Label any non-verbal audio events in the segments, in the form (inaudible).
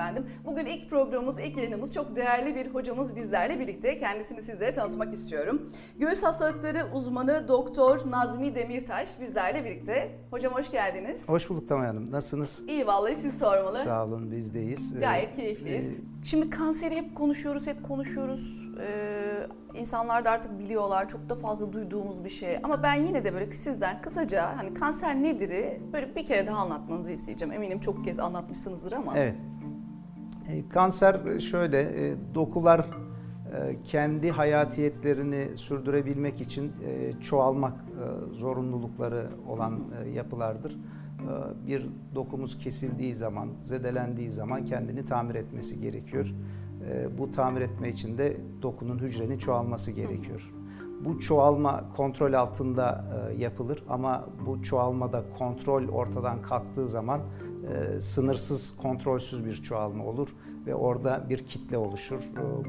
efendim. Bugün ilk programımız, ilk yayınımız çok değerli bir hocamız bizlerle birlikte. Kendisini sizlere tanıtmak istiyorum. Göğüs hastalıkları uzmanı Doktor Nazmi Demirtaş bizlerle birlikte. Hocam hoş geldiniz. Hoş bulduk Tamay Hanım. Nasılsınız? İyi vallahi siz sormalı. Sağ olun bizdeyiz. Gayet keyifliyiz. Ee, Şimdi kanseri hep konuşuyoruz, hep konuşuyoruz. Ee, insanlar da artık biliyorlar, çok da fazla duyduğumuz bir şey. Ama ben yine de böyle sizden kısaca hani kanser nedir'i böyle bir kere daha anlatmanızı isteyeceğim. Eminim çok kez anlatmışsınızdır ama. Evet. E, kanser şöyle, e, dokular e, kendi hayatiyetlerini sürdürebilmek için e, çoğalmak e, zorunlulukları olan e, yapılardır. E, bir dokumuz kesildiği zaman, zedelendiği zaman kendini tamir etmesi gerekiyor. E, bu tamir etme için de dokunun hücrenin çoğalması gerekiyor. Bu çoğalma kontrol altında e, yapılır ama bu çoğalmada kontrol ortadan kalktığı zaman sınırsız, kontrolsüz bir çoğalma olur ve orada bir kitle oluşur.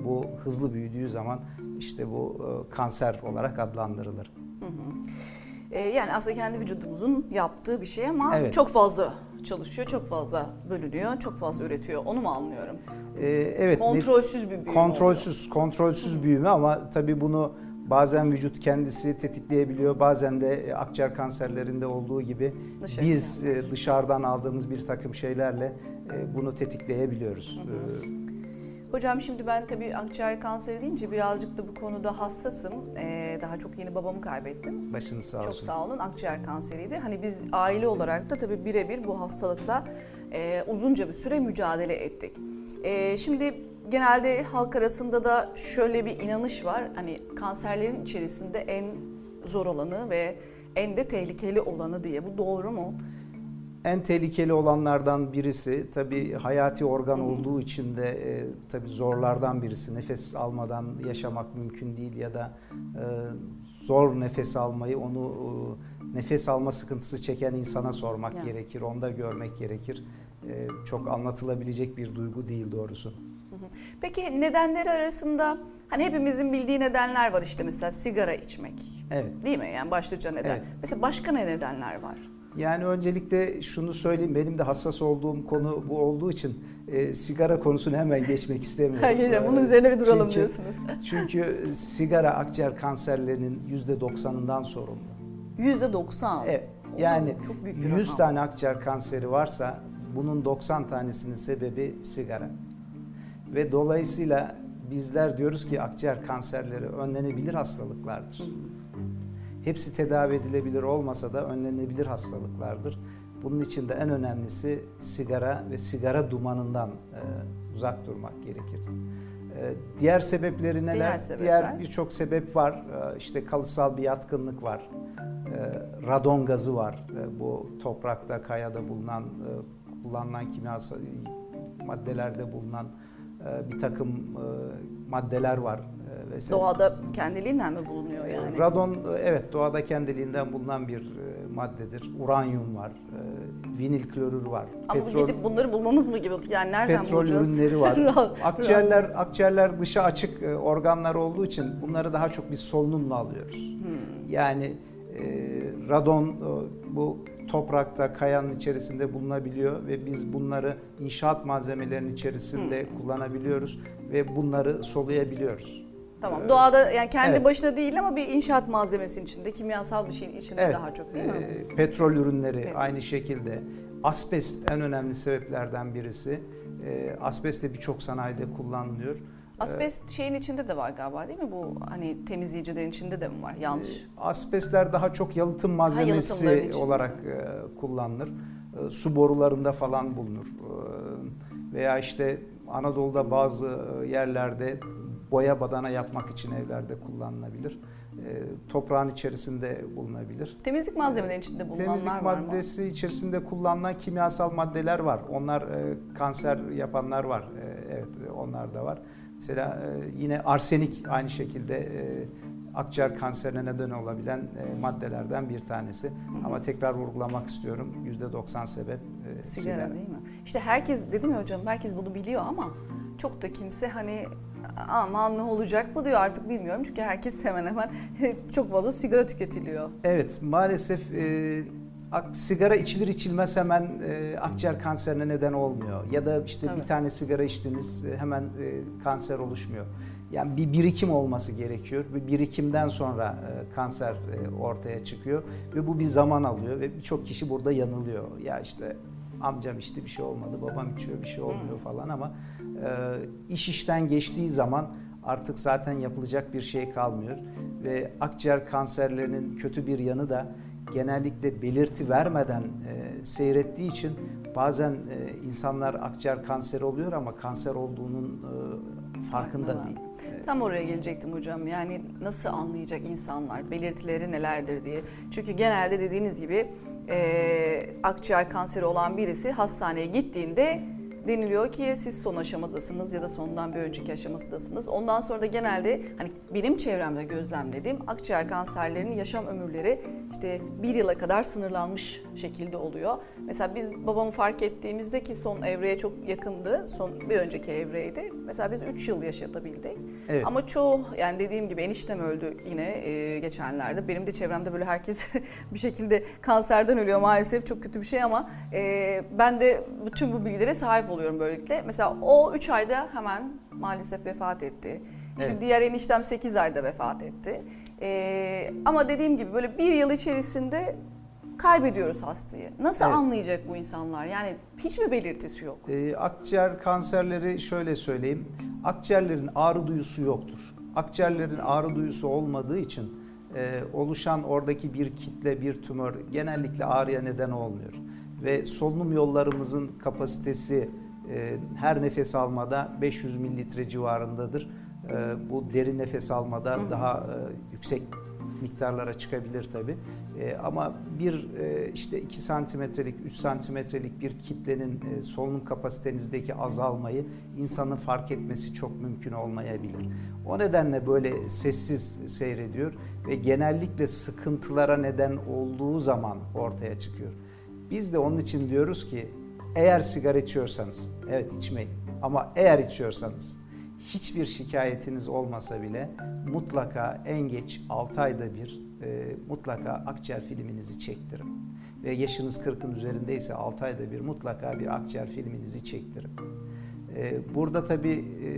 Bu hızlı büyüdüğü zaman işte bu kanser olarak adlandırılır. Hı hı. Yani aslında kendi vücudumuzun yaptığı bir şey ama evet. çok fazla çalışıyor, çok fazla bölünüyor, çok fazla üretiyor. Onu mu anlıyorum? Ee, evet. Kontrolsüz bir büyüme Kontrolsüz, oluyor. kontrolsüz büyüme ama tabii bunu bazen vücut kendisi tetikleyebiliyor. Bazen de e, akciğer kanserlerinde olduğu gibi Dışarı biz. E, dışarıdan aldığımız bir takım şeylerle e, bunu tetikleyebiliyoruz. Hı hı. Hocam şimdi ben tabii akciğer kanseri deyince birazcık da bu konuda hassasım. Ee, daha çok yeni babamı kaybettim. Başınız sağ olsun. Çok sağ olun. Akciğer kanseriydi. Hani biz aile olarak da tabii birebir bu hastalıkla e, uzunca bir süre mücadele ettik. E, şimdi genelde halk arasında da şöyle bir inanış var. Hani kanserlerin içerisinde en zor olanı ve en de tehlikeli olanı diye. Bu doğru mu? En tehlikeli olanlardan birisi tabi hayati organ olduğu için de e, tabi zorlardan birisi. Nefes almadan yaşamak mümkün değil ya da e, zor nefes almayı onu e, nefes alma sıkıntısı çeken insana sormak yani. gerekir. Onda görmek gerekir. E, çok anlatılabilecek bir duygu değil doğrusu. Peki nedenleri arasında hani hepimizin bildiği nedenler var işte mesela sigara içmek. Evet. Değil mi? Yani başlıca neden. Evet. Mesela başka ne nedenler var? Yani öncelikle şunu söyleyeyim benim de hassas olduğum konu bu olduğu için e, sigara konusunu hemen geçmek istemiyorum. (laughs) Hayır, bunun üzerine bir duralım çünkü, diyorsunuz. (laughs) çünkü sigara akciğer kanserlerinin yüzde doksanından sorumlu. Yüzde doksan? Evet. Yani çok büyük 100 rakam. tane akciğer kanseri varsa bunun 90 tanesinin sebebi sigara. Ve dolayısıyla bizler diyoruz ki akciğer kanserleri önlenebilir hastalıklardır. Hepsi tedavi edilebilir olmasa da önlenebilir hastalıklardır. Bunun için de en önemlisi sigara ve sigara dumanından e, uzak durmak gerekir. E, diğer sebepleri neler? Diğer, sebepler. diğer birçok sebep var. E, işte kalıtsal bir yatkınlık var. E, radon gazı var. E, bu toprakta, kayada bulunan, e, kullanılan kimyasal maddelerde bulunan bir takım e, maddeler var. E, vesaire. Doğada kendiliğinden mi bulunuyor yani? Radon evet doğada kendiliğinden bulunan bir maddedir. Uranyum var, vinil klorür var. Ama petrol, gidip bunları bulmamız mı gibi? Yani nereden petrol bulacağız? ürünleri var. (laughs) akciğerler akciğerler dışa açık organlar olduğu için bunları daha çok biz solunumla alıyoruz. Hmm. Yani radon bu toprakta, kayanın içerisinde bulunabiliyor ve biz bunları inşaat malzemelerinin içerisinde hmm. kullanabiliyoruz ve bunları soluyabiliyoruz. Tamam. Doğada yani kendi evet. başına değil ama bir inşaat malzemesinin içinde, kimyasal bir şeyin içinde evet. daha çok değil mi? Ee, petrol ürünleri evet. aynı şekilde. Asbest en önemli sebeplerden birisi. Ee, asbest de birçok sanayide kullanılıyor. Asbest ee, şeyin içinde de var galiba değil mi? Bu hani temizleyicilerin içinde de mi var? Yanlış. E, asbestler daha çok yalıtım malzemesi ha, olarak e, kullanılır. E, su borularında falan bulunur. E, veya işte Anadolu'da bazı yerlerde boya badana yapmak için evlerde kullanılabilir. E, toprağın içerisinde bulunabilir. Temizlik malzemeleri içinde bulunanlar Temizlik var mı? maddesi içerisinde kullanılan kimyasal maddeler var. Onlar e, kanser yapanlar var. E, evet onlar da var. Mesela e, yine arsenik aynı şekilde e, akciğer kanserine neden olabilen e, maddelerden bir tanesi. Hı hı. Ama tekrar vurgulamak istiyorum. %90 sebep sigara, sigara değil mi? İşte herkes dedim ya hocam herkes bunu biliyor ama çok da kimse hani aman ne olacak bu diyor artık bilmiyorum. Çünkü herkes hemen hemen (laughs) çok fazla sigara tüketiliyor. Evet maalesef e, sigara içilir içilmez hemen e, akciğer kanserine neden olmuyor. Ya da işte Tabii. bir tane sigara içtiniz e, hemen e, kanser oluşmuyor. Yani bir birikim olması gerekiyor. Bir birikimden sonra e, kanser e, ortaya çıkıyor ve bu bir zaman alıyor ve birçok kişi burada yanılıyor. Ya işte amcam içti bir şey olmadı, babam içiyor bir şey olmuyor falan ama e, iş işten geçtiği zaman artık zaten yapılacak bir şey kalmıyor ve akciğer kanserlerinin kötü bir yanı da genellikle belirti vermeden e, seyrettiği için bazen e, insanlar akciğer kanseri oluyor ama kanser olduğunun e, farkında değil. Tam oraya gelecektim hocam. Yani nasıl anlayacak insanlar belirtileri nelerdir diye. Çünkü genelde dediğiniz gibi e, akciğer kanseri olan birisi hastaneye gittiğinde deniliyor ki siz son aşamadasınız ya da sondan bir önceki aşamasındasınız. Ondan sonra da genelde hani benim çevremde gözlemlediğim akciğer kanserlerinin yaşam ömürleri işte bir yıla kadar sınırlanmış şekilde oluyor. Mesela biz babamı fark ettiğimizde ki son evreye çok yakındı. Son bir önceki evreydi. Mesela biz 3 yıl yaşatabildik. Evet. Ama çoğu yani dediğim gibi eniştem öldü yine e, geçenlerde. Benim de çevremde böyle herkes (laughs) bir şekilde kanserden ölüyor maalesef çok kötü bir şey ama e, ben de bütün bu bilgilere sahip oluyorum böylelikle. Mesela o 3 ayda hemen maalesef vefat etti. İşte evet. diğer eniştem 8 ayda vefat etti. Ee, ama dediğim gibi böyle bir yıl içerisinde kaybediyoruz hastayı. Nasıl evet. anlayacak bu insanlar? Yani hiç mi belirtisi yok? Ee, akciğer kanserleri şöyle söyleyeyim. Akciğerlerin ağrı duyusu yoktur. Akciğerlerin ağrı duyusu olmadığı için e, oluşan oradaki bir kitle, bir tümör genellikle ağrıya neden olmuyor. Ve solunum yollarımızın kapasitesi e, her nefes almada 500 mililitre civarındadır. E, bu derin nefes almada Hı. daha e, yüksek miktarlara çıkabilir tabi. E, ama bir e, işte 2 santimetrelik, 3 santimetrelik bir kitlenin e, solunum kapasitenizdeki azalmayı insanın fark etmesi çok mümkün olmayabilir. O nedenle böyle sessiz seyrediyor ve genellikle sıkıntılara neden olduğu zaman ortaya çıkıyor. Biz de onun için diyoruz ki eğer sigara içiyorsanız, evet içmeyin ama eğer içiyorsanız hiçbir şikayetiniz olmasa bile mutlaka en geç 6 ayda bir e, mutlaka akciğer filminizi çektirin. Ve yaşınız 40'ın üzerindeyse 6 ayda bir mutlaka bir akciğer filminizi çektirin. E, burada tabii e,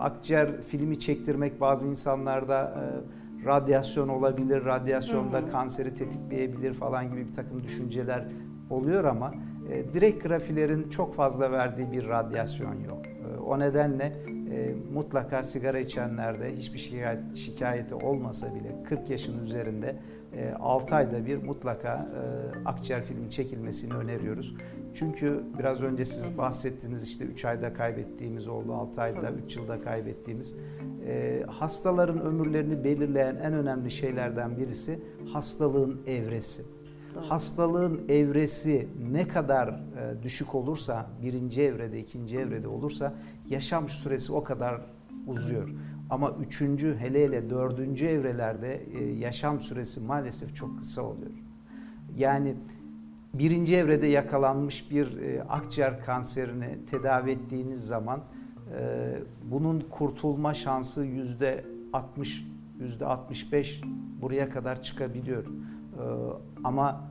akciğer filmi çektirmek bazı insanlarda e, radyasyon olabilir, radyasyonda hı hı. kanseri tetikleyebilir falan gibi bir takım düşünceler oluyor ama e, direkt grafilerin çok fazla verdiği bir radyasyon yok. E, o nedenle e, mutlaka sigara içenlerde hiçbir şikayet, şikayeti olmasa bile 40 yaşın üzerinde 6 ayda bir mutlaka e, akciğer filmi çekilmesini öneriyoruz. Çünkü biraz önce siz bahsettiniz işte 3 ayda kaybettiğimiz oldu, 6 ayda, 3 yılda kaybettiğimiz. E, hastaların ömürlerini belirleyen en önemli şeylerden birisi hastalığın evresi. Hastalığın evresi ne kadar e, düşük olursa, birinci evrede, ikinci evrede olursa yaşam süresi o kadar uzuyor. Ama üçüncü, hele hele dördüncü evrelerde e, yaşam süresi maalesef çok kısa oluyor. Yani birinci evrede yakalanmış bir e, akciğer kanserini tedavi ettiğiniz zaman bunun kurtulma şansı yüzde 60, yüzde 65 buraya kadar çıkabiliyor. Ee, ama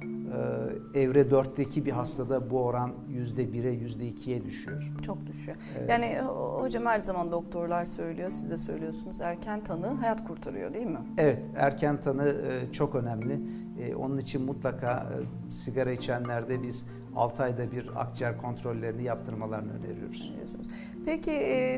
e, evre 4'teki bir hastada bu oran %1'e %2'ye düşüyor. Çok düşüyor. Evet. Yani hocam her zaman doktorlar söylüyor, siz de söylüyorsunuz erken tanı hayat kurtarıyor değil mi? Evet, erken tanı e, çok önemli. E, onun için mutlaka sigara içenlerde biz 6 ayda bir akciğer kontrollerini yaptırmalarını öneriyoruz. Peki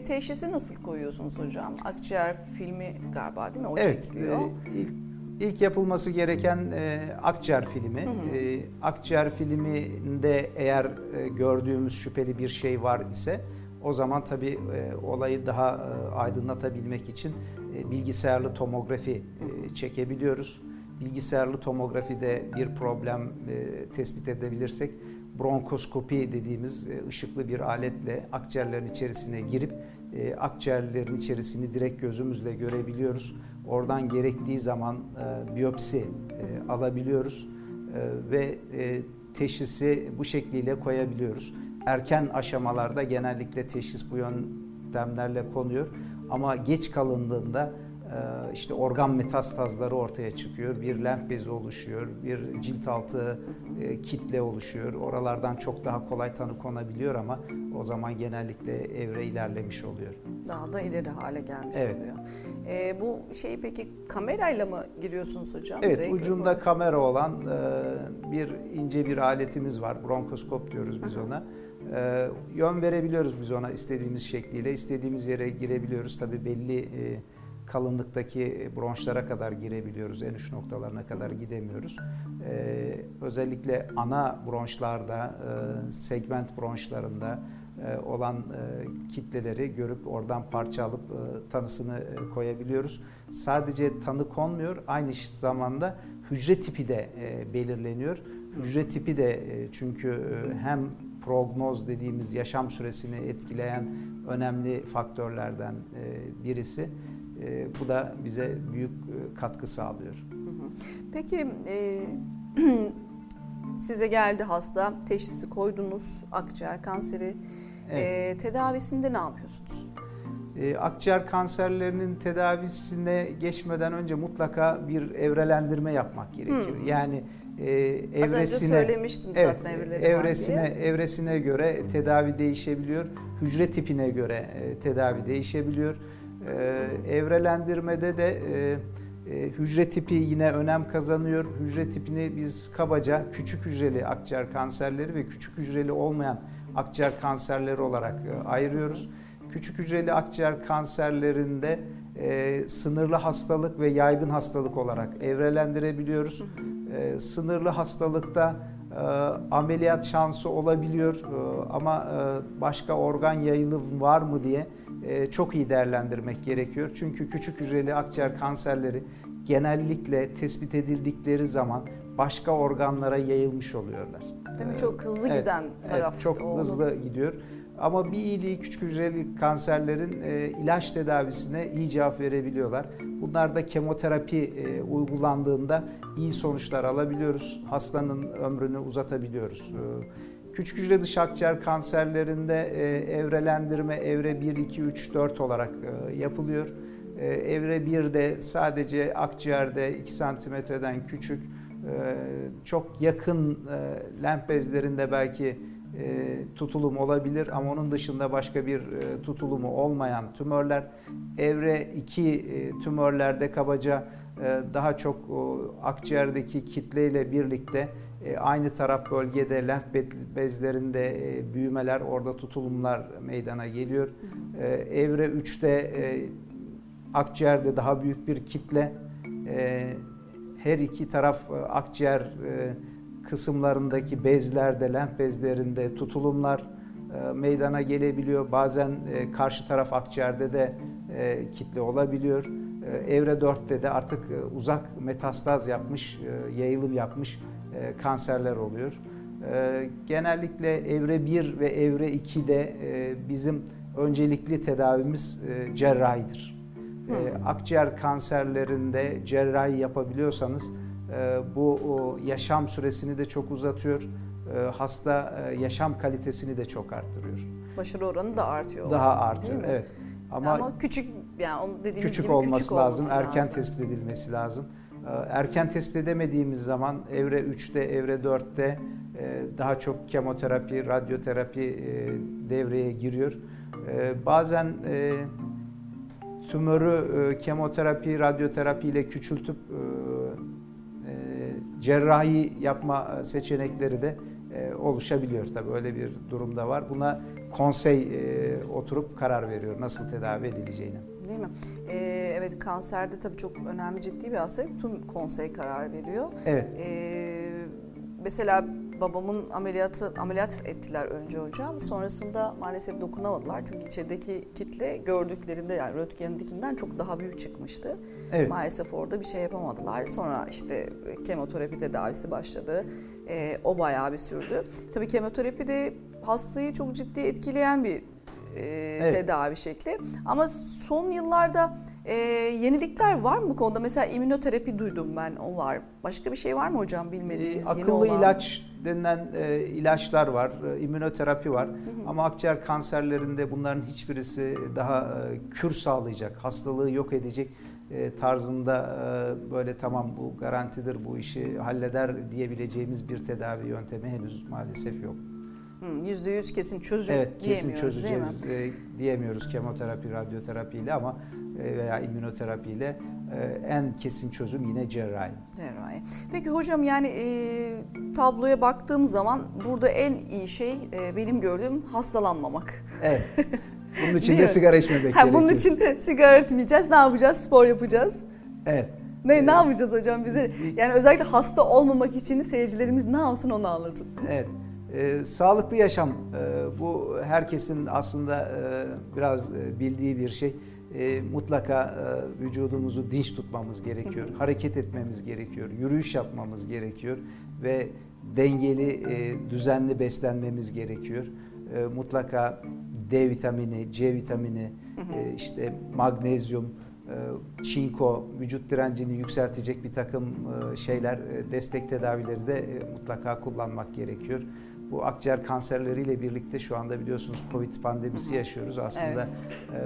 teşhisi nasıl koyuyorsunuz hocam? Akciğer filmi galiba değil mi? O evet, çekiliyor. E, ilk İlk yapılması gereken e, akciğer filmi. Hı hı. E, akciğer filminde eğer e, gördüğümüz şüpheli bir şey var ise o zaman tabii e, olayı daha e, aydınlatabilmek için e, bilgisayarlı tomografi e, çekebiliyoruz. Bilgisayarlı tomografide bir problem e, tespit edebilirsek bronkoskopi dediğimiz e, ışıklı bir aletle akciğerlerin içerisine girip e, akciğerlerin içerisini direkt gözümüzle görebiliyoruz. Oradan gerektiği zaman e, biyopsi e, alabiliyoruz e, ve e, teşhisi bu şekliyle koyabiliyoruz. Erken aşamalarda genellikle teşhis bu yöntemlerle konuyor ama geç kalındığında işte organ metastazları ortaya çıkıyor. Bir lenf bezi oluşuyor, bir cilt altı e, kitle oluşuyor. Oralardan çok daha kolay tanı konabiliyor ama o zaman genellikle evre ilerlemiş oluyor. Daha da ileri hale gelmiş evet. oluyor. E, bu şeyi peki kamerayla mı giriyorsunuz hocam? Evet, Direkt ucunda mi? kamera olan e, bir ince bir aletimiz var. Bronkoskop diyoruz biz ona. E, yön verebiliyoruz biz ona istediğimiz şekliyle. istediğimiz yere girebiliyoruz. Tabii belli e, kalınlıktaki bronşlara kadar girebiliyoruz. En uç noktalarına kadar gidemiyoruz. Ee, özellikle ana bronşlarda, e, segment bronşlarında e, olan e, kitleleri görüp oradan parça alıp e, tanısını e, koyabiliyoruz. Sadece tanı konmuyor, aynı zamanda hücre tipi de e, belirleniyor. Hücre tipi de e, çünkü e, hem prognoz dediğimiz yaşam süresini etkileyen önemli faktörlerden e, birisi. E, bu da bize büyük e, katkı sağlıyor. Peki e, (clears throat) size geldi hasta, teşhisi koydunuz, akciğer kanseri. Evet. E, tedavisinde ne yapıyorsunuz? E, akciğer kanserlerinin tedavisine geçmeden önce mutlaka bir evrelendirme yapmak gerekir. Hmm. Yani e, evresine Az önce söylemiştim evet, zaten evreleri evresine evresine göre tedavi değişebiliyor. Hücre tipine göre e, tedavi değişebiliyor. E, evrelendirmede de e, e, hücre tipi yine önem kazanıyor. Hücre tipini biz kabaca küçük hücreli akciğer kanserleri ve küçük hücreli olmayan akciğer kanserleri olarak e, ayırıyoruz. Küçük hücreli akciğer kanserlerinde e, sınırlı hastalık ve yaygın hastalık olarak evrelendirebiliyoruz. E, sınırlı hastalıkta ameliyat şansı olabiliyor e, ama e, başka organ yayılım var mı diye e, çok iyi değerlendirmek gerekiyor. Çünkü küçük hücreli akciğer kanserleri genellikle tespit edildikleri zaman başka organlara yayılmış oluyorlar. Değil mi? Çok hızlı evet, giden taraf. Evet, çok hızlı gidiyor. Ama bir iyiliği küçük hücreli kanserlerin e, ilaç tedavisine iyi cevap verebiliyorlar. Bunlarda kemoterapi e, uygulandığında iyi sonuçlar alabiliyoruz. Hastanın ömrünü uzatabiliyoruz. E, küçük hücre dışı akciğer kanserlerinde e, evrelendirme evre 1, 2, 3, 4 olarak yapılıyor. Evre 1'de sadece akciğerde 2 santimetreden küçük, çok yakın e, lenf bezlerinde belki e, tutulum olabilir ama onun dışında başka bir e, tutulumu olmayan tümörler. Evre 2 e, tümörlerde kabaca daha çok akciğerdeki kitleyle birlikte aynı taraf bölgede lenf bezlerinde büyümeler, orada tutulumlar meydana geliyor. Evre 3'te akciğerde daha büyük bir kitle, her iki taraf akciğer kısımlarındaki bezlerde, lenf bezlerinde tutulumlar e, meydana gelebiliyor. Bazen e, karşı taraf akciğerde de e, kitle olabiliyor. Evre 4'te de artık uzak metastaz yapmış, yayılım yapmış kanserler oluyor. Genellikle evre 1 ve evre 2'de bizim öncelikli tedavimiz cerrahidir. Hmm. Akciğer kanserlerinde cerrahi yapabiliyorsanız bu yaşam süresini de çok uzatıyor. Ee, hasta e, yaşam kalitesini de çok arttırıyor. Başarı oranı da artıyor. Daha zaman, artıyor, evet. Ama, Ama küçük yani onu dediğimiz küçük gibi olması küçük lazım, olması erken lazım. tespit edilmesi lazım. Ee, erken tespit edemediğimiz zaman evre 3'te, evre 4'te e, daha çok kemoterapi, radyoterapi e, devreye giriyor. Bazen tümörü kemoterapi, radyoterapi ile küçültüp cerrahi yapma seçenekleri de e, oluşabiliyor tabii öyle bir durumda var. Buna konsey e, oturup karar veriyor nasıl tedavi edileceğini. Değil mi? Ee, evet kanserde tabii çok önemli ciddi bir hastalık. Tüm konsey karar veriyor. Evet. Ee, mesela babamın ameliyatı ameliyat ettiler önce hocam. Sonrasında maalesef dokunamadılar. Çünkü içerideki kitle gördüklerinde yani röntgendekinden çok daha büyük çıkmıştı. Evet. Maalesef orada bir şey yapamadılar. Sonra işte kemoterapi tedavisi başladı. E, o bayağı bir sürdü. Tabii kemoterapi de hastayı çok ciddi etkileyen bir e, evet. tedavi şekli. Ama son yıllarda e, yenilikler var mı bu konuda? Mesela immünoterapi duydum ben, o var. Başka bir şey var mı hocam bilmediğiniz? E, akıllı olan? ilaç denilen e, ilaçlar var, e, immünoterapi var. Hı hı. Ama akciğer kanserlerinde bunların hiçbirisi daha e, kür sağlayacak, hastalığı yok edecek e, tarzında e, böyle tamam bu garantidir bu işi halleder diyebileceğimiz bir tedavi yöntemi henüz maalesef yok. Hı, %100 kesin çözüm Evet kesin diyemiyoruz değil mi? çözeceğiz e, diyemiyoruz kemoterapi, radyoterapiyle ama e, veya immünoterapiyle e, en kesin çözüm yine cerrahi. Cerrahi. Peki hocam yani e, tabloya baktığım zaman burada en iyi şey e, benim gördüğüm hastalanmamak. Evet. (laughs) Bunun için de sigara içmemek Ha, gerekiyor. bunun için sigara içmeyeceğiz, ne yapacağız? Spor yapacağız. Evet. Ne, Evet. ne yapacağız hocam bize? Yani özellikle hasta olmamak için seyircilerimiz ne yapsın onu anlatın. Evet. Ee, sağlıklı yaşam e, bu herkesin aslında e, biraz e, bildiği bir şey. E, mutlaka e, vücudumuzu dinç tutmamız gerekiyor. Hareket etmemiz gerekiyor. Yürüyüş yapmamız gerekiyor ve dengeli, e, düzenli beslenmemiz gerekiyor. E, mutlaka D vitamini, C vitamini, e, işte magnezyum, e, çinko, vücut direncini yükseltecek bir takım e, şeyler, e, destek tedavileri de mutlaka kullanmak gerekiyor. Bu akciğer kanserleriyle birlikte şu anda biliyorsunuz Covid pandemisi yaşıyoruz. Aslında Evet.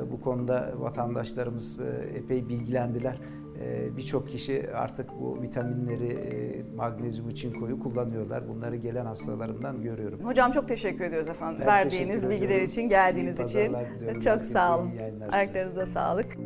e, bu konuda vatandaşlarımız e, epey bilgilendiler. E, Birçok kişi artık bu vitaminleri, magnezyumu, çinkoyu kullanıyorlar. Bunları gelen hastalarımdan görüyorum. Hocam çok teşekkür ediyoruz efendim. Ben Verdiğiniz bilgiler için, geldiğiniz için. Çok sağ olun. Ayaklarınıza sağlık.